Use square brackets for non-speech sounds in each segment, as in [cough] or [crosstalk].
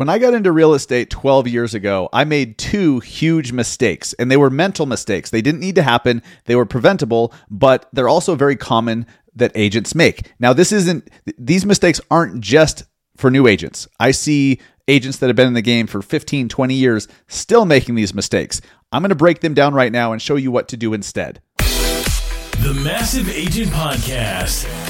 When I got into real estate 12 years ago, I made two huge mistakes, and they were mental mistakes. They didn't need to happen, they were preventable, but they're also very common that agents make. Now, this isn't, these mistakes aren't just for new agents. I see agents that have been in the game for 15, 20 years still making these mistakes. I'm going to break them down right now and show you what to do instead. The Massive Agent Podcast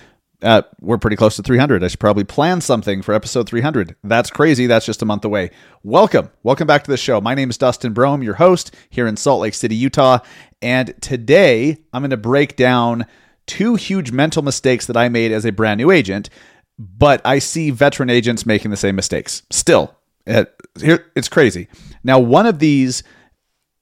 Uh, we're pretty close to 300. I should probably plan something for episode 300. That's crazy. That's just a month away. Welcome. Welcome back to the show. My name is Dustin Brohm, your host here in Salt Lake City, Utah. And today I'm going to break down two huge mental mistakes that I made as a brand new agent, but I see veteran agents making the same mistakes still. Here, it's crazy. Now, one of these,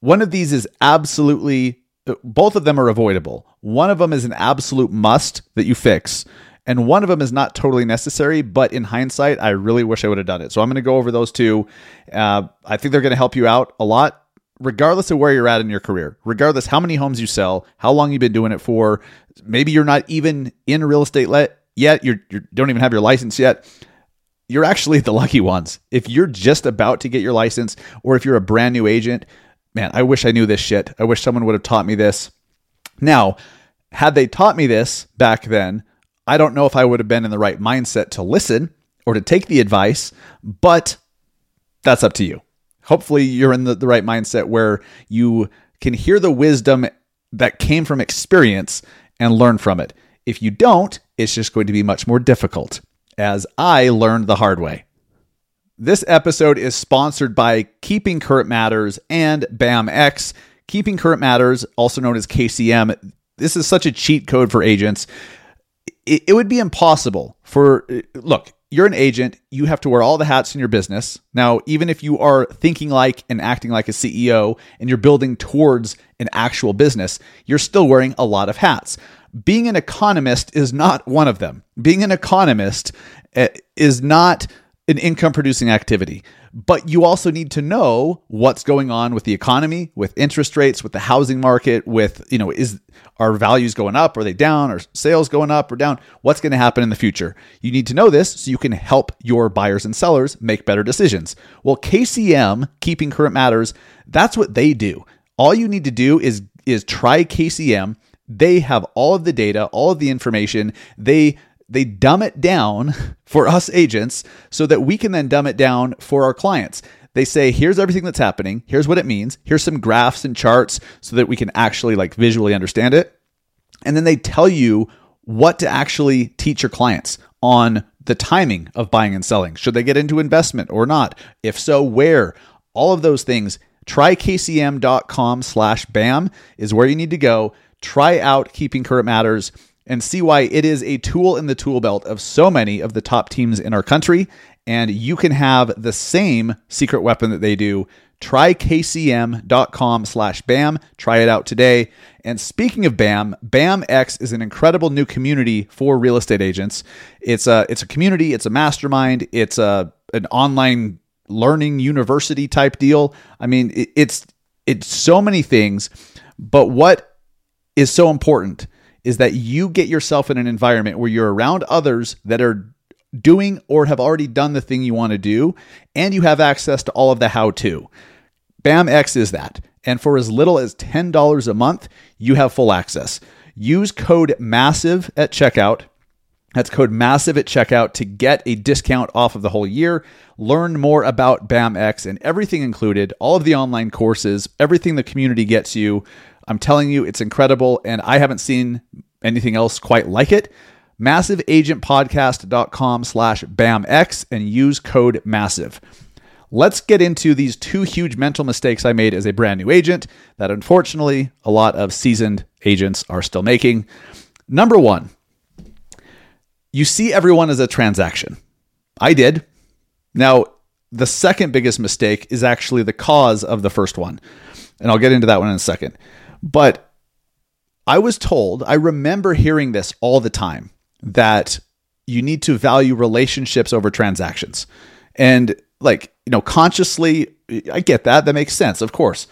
one of these is absolutely, both of them are avoidable. One of them is an absolute must that you fix and one of them is not totally necessary but in hindsight i really wish i would have done it. So i'm going to go over those two. Uh, i think they're going to help you out a lot regardless of where you're at in your career. Regardless how many homes you sell how long you've been doing it for maybe you're not even in real estate let yet you're, you don't even have your license yet. You're actually [laughs] the lucky ones. If you're just about to get your license or if you're a brand new agent man i wish i knew this shit. I wish someone would have taught me this. Now had they taught me this back then I don't know if I would have been in the right mindset to listen or to take the advice, but that's up to you. Hopefully, you're in the, the right mindset where you can hear the wisdom that came from experience and learn from it. If you don't, it's just going to be much more difficult, as I learned the hard way. This episode is sponsored by Keeping Current Matters and BAMX. Keeping Current Matters, also known as KCM, this is such a cheat code for agents it, it would be impossible for look you're an agent. You have to wear all the hats in your business. Now even if you are thinking like and acting like a ceo and you're building towards an actual business you're still wearing a lot of hats. Being an economist is not one of them. Being an economist eh, is not an income producing activity. But you also need to know what's going on with the economy, with interest rates, with the housing market, with, you know, is are values going up? Are they down? Are sales going up or down? What's going to happen in the future? You need to know this so you can help your buyers and sellers make better decisions. Well, KCM, keeping current matters, that's what they do. All you need to do is is try KCM. They have all of the data, all of the information. They they dumb it down [laughs] for us agents so that we can then dumb it down for our clients. They say, here's everything that's happening. Here's what it means. Here's some graphs and charts so that we can actually like visually understand it. And then they tell you what to actually teach your clients on the timing of buying and selling. Should they get into investment or not? If so, where? All of those things. Try kcm.com slash BAM is where you need to go. Try out Keeping Current Matters and see why it is a tool in the tool belt of so many of the top teams in our country. And you can have the same secret weapon that they do. Try kcm.com slash BAM. Try it out today. And speaking of BAM, BAMX is an incredible new community for real estate agents. It's a it's a community, it's a mastermind, it's a an online learning university type deal. I mean, it, it's it's so many things, but what is so important is that you get yourself in an environment where you're around others that are doing or have already done the thing you want to do, and you have access to all of the how to. BAMX is that. And for as little as $10 a month, you have full access. Use code MASSIVE at checkout. That's code MASSIVE at checkout to get a discount off of the whole year. Learn more about BAMX and everything included, all of the online courses, everything the community gets you. I'm telling you, it's incredible, and I haven't seen anything else quite like it. MassiveAgentPodcast.com slash BAMX and use code MASSIVE. Let's get into these two huge mental mistakes I made as a brand new agent that unfortunately a lot of seasoned agents are still making. Number one, you see everyone as a transaction. I did. Now, the second biggest mistake is actually the cause of the first one. And I'll get into that one in a second. But I was told, I remember hearing this all the time that you need to value relationships over transactions. And like, you know, consciously, I get that. That makes sense, of course.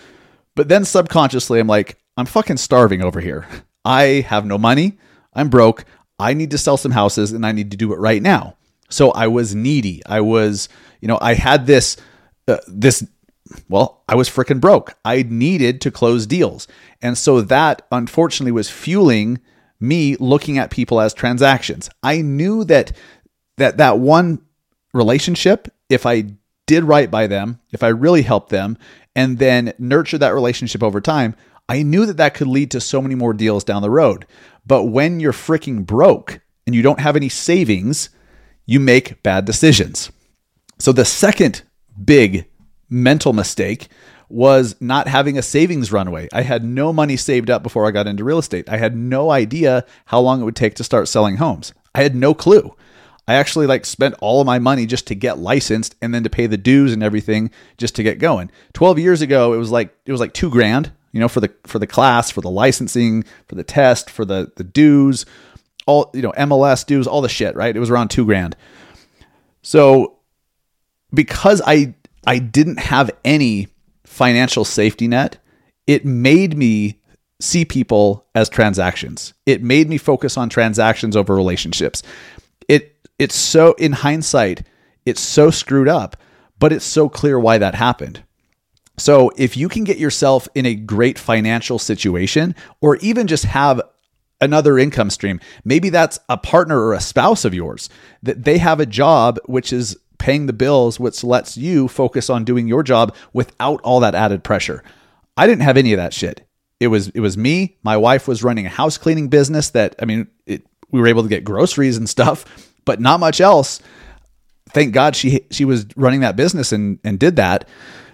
But then subconsciously, I'm like, I'm fucking starving over here. I have no money. I'm broke. I need to sell some houses and I need to do it right now. So I was needy. I was, you know, I had this, uh, this, well, I was freaking broke. I needed to close deals. And so that unfortunately was fueling me looking at people as transactions. I knew that that that one relationship, if I did right by them, if I really helped them and then nurture that relationship over time, I knew that that could lead to so many more deals down the road. But when you're freaking broke and you don't have any savings, you make bad decisions. So the second big mental mistake was not having a savings runway. I had no money saved up before I got into real estate. I had no idea how long it would take to start selling homes. I had no clue. I actually like spent all of my money just to get licensed and then to pay the dues and everything just to get going. 12 years ago it was like it was like 2 grand, you know, for the for the class, for the licensing, for the test, for the the dues, all, you know, MLS dues, all the shit, right? It was around 2 grand. So because I I didn't have any financial safety net, it made me see people as transactions. It made me focus on transactions over relationships. It it's so in hindsight, it's so screwed up, but it's so clear why that happened. So if you can get yourself in a great financial situation or even just have another income stream, maybe that's a partner or a spouse of yours that they have a job which is paying the bills, which lets you focus on doing your job without all that added pressure. I didn't have any of that shit. It was it was me. My wife was running a house cleaning business that I mean, it, we were able to get groceries and stuff, but not much else. Thank God she she was running that business and and did that.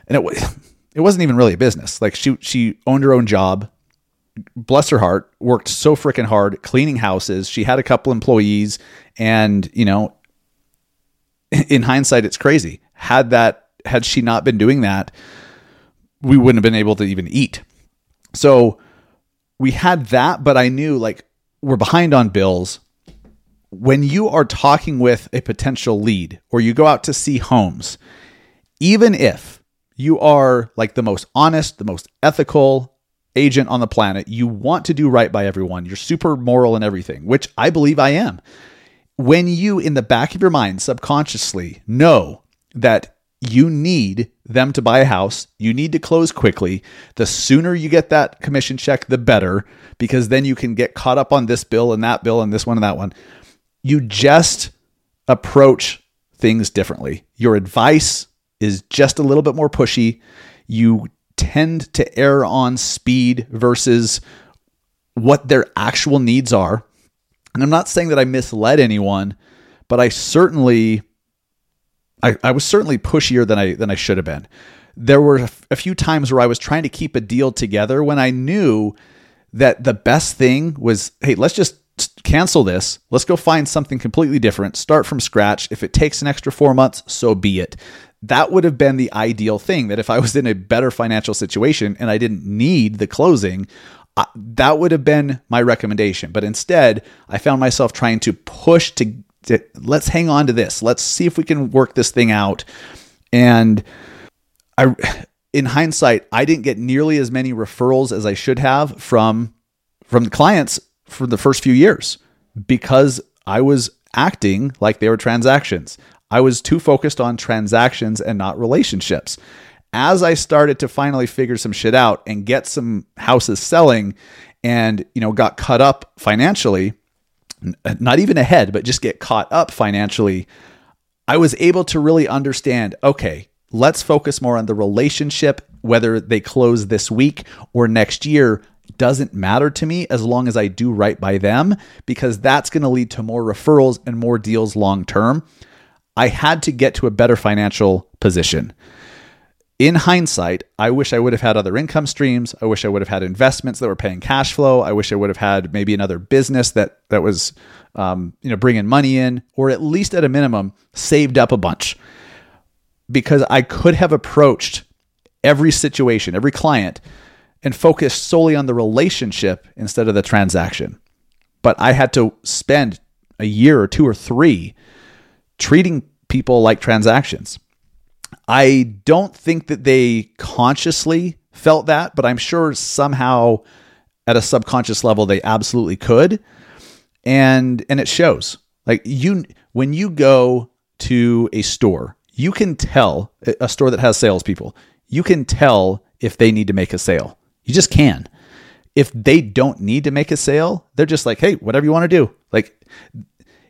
And it was [laughs] it wasn't even really a business. Like she she owned her own job. Bless her heart, worked so freaking hard cleaning houses. She had a couple employees and, you know, in hindsight, it's crazy. Had that, had she not been doing that, we wouldn't have been able to even eat. So we had that, but I knew like we're behind on bills. When you are talking with a potential lead or you go out to see homes, even if you are like the most honest, the most ethical agent on the planet, you want to do right by everyone, you're super moral and everything, which I believe I am when you, in the back of your mind, subconsciously know that you need them to buy a house, you need to close quickly, the sooner you get that commission check, the better, because then you can get caught up on this bill and that bill and this one and that one. You just approach things differently. Your advice is just a little bit more pushy. You tend to err on speed versus what their actual needs are. And I'm not saying that I misled anyone, but I certainly I, I was certainly pushier than I than I should have been. There were a, few times where I was trying to keep a deal together when I knew that the best thing was, hey, let's just cancel this. Let's go find something completely different. Start from scratch. If it takes an extra 4 months, so be it. That would have been the ideal thing that if I was in a better financial situation and I didn't need the closing, uh, that would have been my recommendation. But instead, I found myself trying to push to, to, let's hang on to this. Let's see if we can work this thing out. And I, in hindsight, I didn't get nearly as many referrals as I should have from from the clients for the first few years because I was acting like they were transactions. I was too focused on transactions and not relationships as I started to finally figure some shit out and get some houses selling and, you know, got caught up financially, not even ahead, but just get caught up financially, I was able to really understand okay, let's focus more on the relationship, whether they close this week or next year doesn't matter to me as long as I do right by them because that's going to lead to more referrals and more deals long term. I had to get to a better financial position in hindsight, I wish I would have had other income streams. I wish I would have had investments that were paying cash flow. I wish I would have had maybe another business that that was, um, you know, bringing money in, or at least at a minimum, saved up a bunch. because I could have approached every situation, every client, and focused solely on the relationship instead of the transaction. But I had to spend a year or two or three treating people like transactions. I don't think that they consciously felt that, but I'm sure somehow at a subconscious level they absolutely could. And and it shows. Like you when you go to a store, you can tell a store that has salespeople, you can tell if they need to make a sale. You just can. If they don't need to make a sale, they're just like, hey, whatever you want to do. Like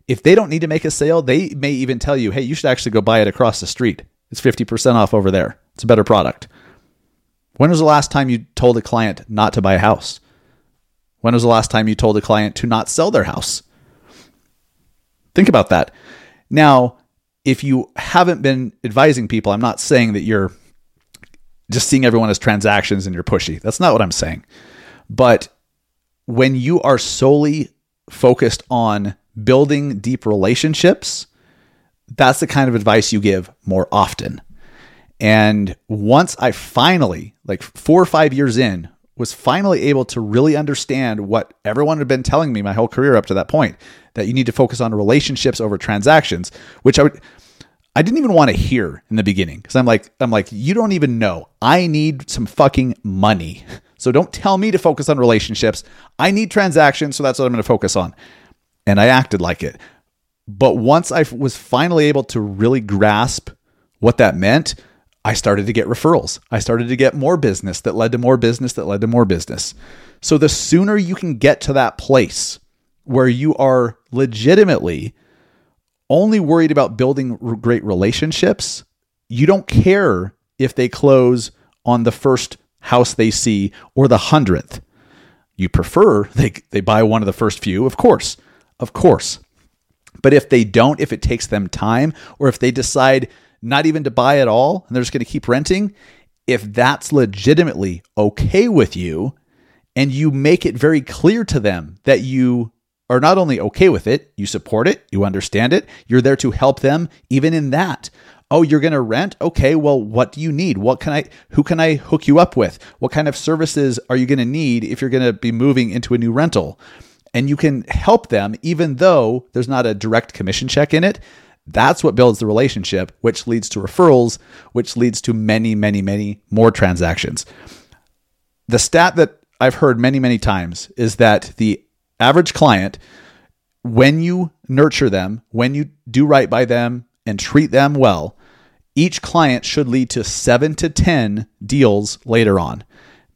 if they don't need to make a sale, they may even tell you, hey, you should actually go buy it across the street. It's 50% off over there. It's a better product. When was the last time you told a client not to buy a house? When was the last time you told a client to not sell their house? Think about that. Now, if you haven't been advising people, I'm not saying that you're just seeing everyone as transactions and you're pushy. That's not what I'm saying. But when you are solely focused on building deep relationships, that's the kind of advice you give more often. And once I finally, like four or five years in, was finally able to really understand what everyone had been telling me my whole career up to that point that you need to focus on relationships over transactions, which I would I didn't even want to hear in the beginning because I'm like I'm like you don't even know. I need some fucking money. [laughs] So don't tell me to focus on relationships. I need transactions, so that's what I'm going to focus on. And I acted like it. But once I was finally able to really grasp what that meant, I started to get referrals. I started to get more business that led to more business that led to more business. So the sooner you can get to that place where you are legitimately only worried about building great relationships, you don't care if they close on the first house they see or the hundredth. You prefer they, they buy one of the first few, of course, of course. But if they don't, if it takes them time, or if they decide not even to buy at all and they're just going to keep renting, if that's legitimately okay with you and you make it very clear to them that you are not only okay with it, you support it, you understand it, you're there to help them even in that. Oh, you're going to rent? Okay, well, what do you need? What can I who can I hook you up with? What kind of services are you going to need if you're going to be moving into a new rental? And you can help them even though there's not a direct commission check in it. That's what builds the relationship, which leads to referrals, which leads to many, many, many more transactions. The stat that I've heard many, many times is that the average client, when you nurture them, when you do right by them and treat them well, each client should lead to seven to 10 deals later on.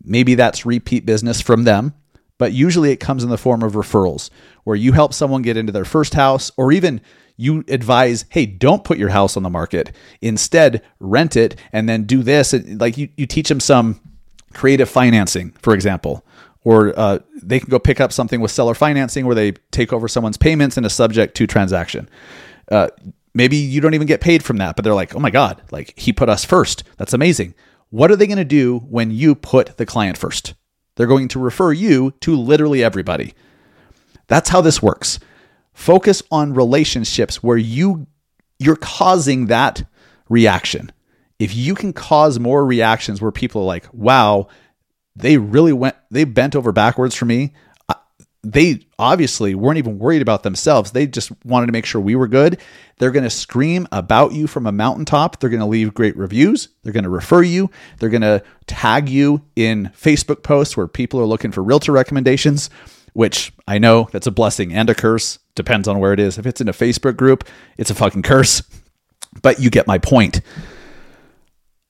Maybe that's repeat business from them, but usually it comes in the form of referrals where you help someone get into their first house or even you advise, hey, don't put your house on the market. Instead, rent it and then do this. Like you, you teach them some creative financing, for example, or uh, they can go pick up something with seller financing where they take over someone's payments and a subject to transaction. Uh, maybe you don't even get paid from that, but they're like, oh my God, like he put us first. That's amazing. What are they going to do when you put the client first? They're going to refer you to literally everybody. That's how this works. Focus on relationships where you you're causing that reaction. If you can cause more reactions where people are like, "Wow, they really went they bent over backwards for me." They obviously weren't even worried about themselves. They just wanted to make sure we were good. They're going to scream about you from a mountaintop. They're going to leave great reviews. They're going to refer you. They're going to tag you in Facebook posts where people are looking for realtor recommendations which I know that's a blessing and a curse. Depends on where it is. If it's in a Facebook group, it's a fucking curse. But you get my point.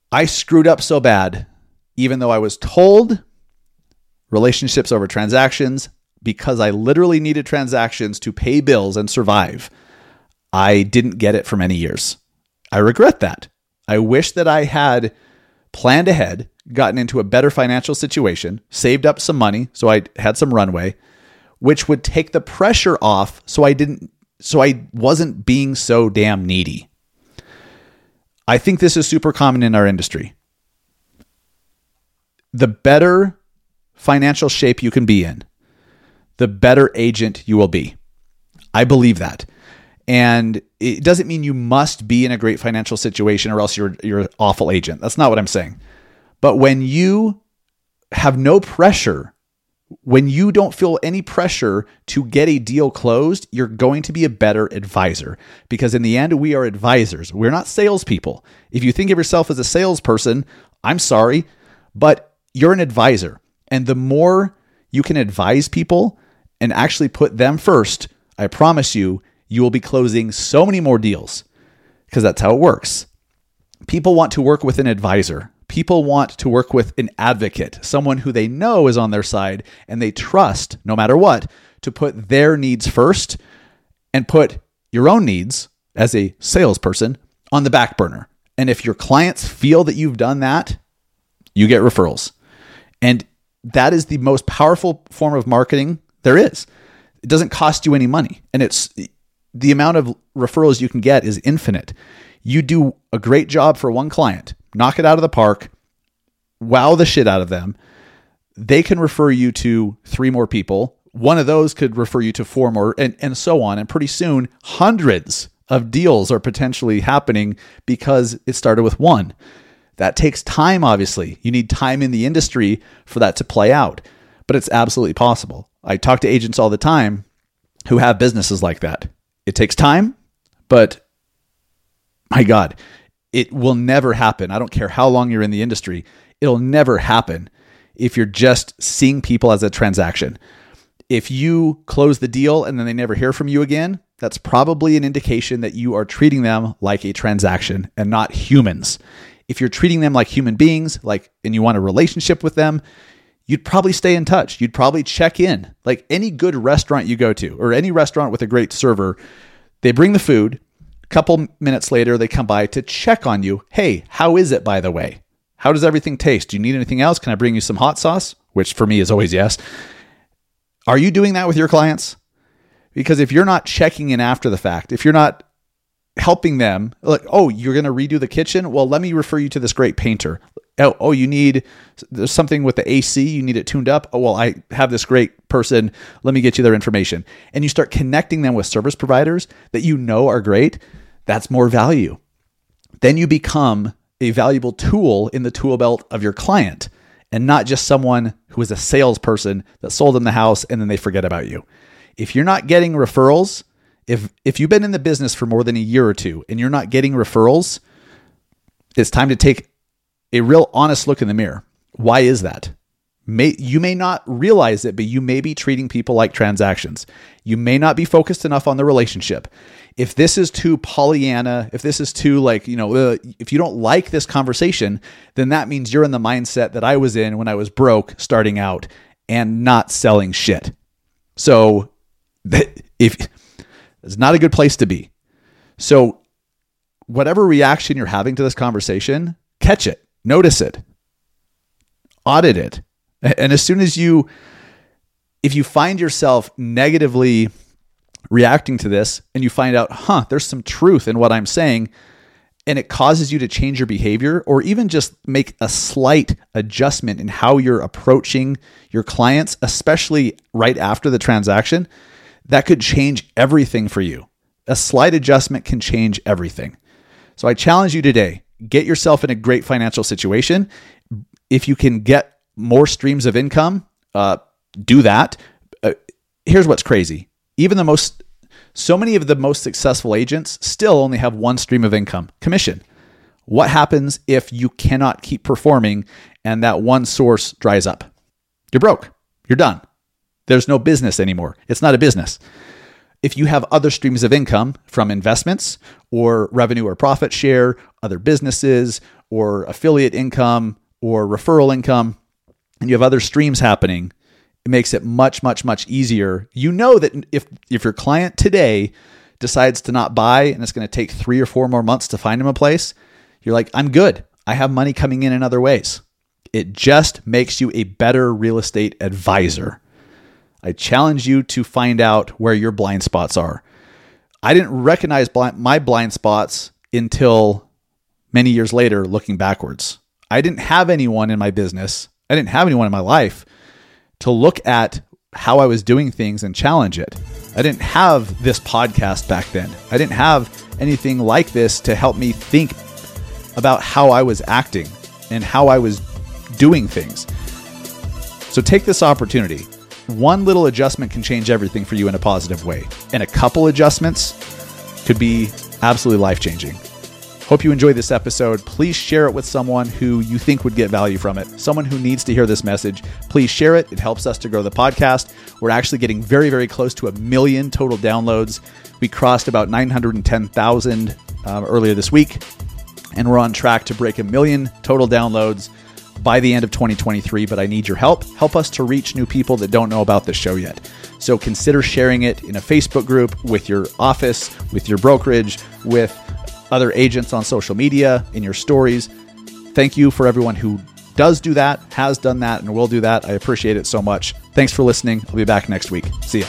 I screwed up so bad, even though I was told relationships over transactions because I literally needed transactions to pay bills and survive. I didn't get it for many years. I regret that. I wish that I had planned ahead, gotten into a better financial situation, saved up some money so I had some runway, which would take the pressure off so I didn't so I wasn't being so damn needy. I think this is super common in our industry. The better financial shape you can be in, the better agent you will be. I believe that. And it doesn't mean you must be in a great financial situation or else you're you're an awful agent. That's not what I'm saying. But when you have no pressure, when you don't feel any pressure to get a deal closed, you're going to be a better advisor. Because in the end, we are advisors. We're not salespeople. If you think of yourself as a salesperson, I'm sorry, but you're an advisor. And the more you can advise people and actually put them first, I promise you, you will be closing so many more deals because that's how it works. People want to work with an advisor. People want to work with an advocate, someone who they know is on their side and they trust, no matter what, to put their needs first and put your own needs as a salesperson on the back burner. And if your clients feel that you've done that, you get referrals. And that is the most powerful form of marketing there is. It doesn't cost you any money. And it's the amount of referrals you can get is infinite. You do a great job for one client, knock it out of the park, wow the shit out of them. They can refer you to three more people. One of those could refer you to four more, and, and so on. And pretty soon, hundreds of deals are potentially happening because it started with one. That takes time, obviously. You need time in the industry for that to play out, but it's absolutely possible. I talk to agents all the time who have businesses like that. It takes time, but my God, it will never happen. I don't care how long you're in the industry, it'll never happen if you're just seeing people as a transaction. If you close the deal and then they never hear from you again, that's probably an indication that you are treating them like a transaction and not humans. If you're treating them like human beings, like and you want a relationship with them, you'd probably stay in touch. You'd probably check in. Like any good restaurant you go to or any restaurant with a great server, they bring the food. A couple minutes later, they come by to check on you. Hey, how is it, by the way? How does everything taste? Do you need anything else? Can I bring you some hot sauce? Which for me is always yes. Are you doing that with your clients? Because if you're not checking in after the fact, if you're not helping them like oh you're going to redo the kitchen well let me refer you to this great painter oh, oh you need there's something with the ac you need it tuned up. Oh well i have this great person. Let me get you their information. And you start connecting them with service providers that you know are great. That's more value. Then you become a valuable tool in the tool belt of your client and not just someone who is a salesperson that sold them the house and then they forget about you. If you're not getting referrals if if you've been in the business for more than a year or two and you're not getting referrals, it's time to take a real honest look in the mirror. Why is that? May, you may not realize it, but you may be treating people like transactions. You may not be focused enough on the relationship. If this is too Pollyanna, if this is too like, you know, uh, if you don't like this conversation, then that means you're in the mindset that I was in when I was broke starting out and not selling shit. So that if it's not a good place to be. So, whatever reaction you're having to this conversation, catch it, notice it, audit it. And as soon as you, if you find yourself negatively reacting to this and you find out, huh, there's some truth in what I'm saying, and it causes you to change your behavior or even just make a slight adjustment in how you're approaching your clients, especially right after the transaction, that could change everything for you. A slight adjustment can change everything. So I challenge you today get yourself in a great financial situation. If you can get more streams of income, uh, do that. Uh, here's what's crazy even the most, so many of the most successful agents still only have one stream of income commission. What happens if you cannot keep performing and that one source dries up? You're broke. You're done. There's no business anymore. It's not a business. If you have other streams of income from investments or revenue or profit share, other businesses or affiliate income or referral income, and you have other streams happening, it makes it much, much, much easier. You know that if if your client today decides to not buy and it's going to take three or four more months to find him a place, you're like, I'm good. I have money coming in in other ways. It just makes you a better real estate advisor. I challenge you to find out where your blind spots are. I didn't recognize blind, my blind spots until many years later, looking backwards. I didn't have anyone in my business, I didn't have anyone in my life to look at how I was doing things and challenge it. I didn't have this podcast back then. I didn't have anything like this to help me think about how I was acting and how I was doing things. So take this opportunity. One little adjustment can change everything for you in a positive way, and a couple adjustments could be absolutely life changing. Hope you enjoy this episode. Please share it with someone who you think would get value from it, someone who needs to hear this message. Please share it. It helps us to grow the podcast. We're actually getting very, very close to a million total downloads. We crossed about 910,000 um, earlier this week, and we're on track to break a million total downloads by the end of 2023. But I need your help. Help us to reach new people that don't know about the show yet. So consider sharing it in a Facebook group with your office, with your brokerage, with other agents on social media, in your stories. Thank you for everyone who does do that, has done that, and will do that. I appreciate it so much. Thanks for listening. I'll be back next week. See ya.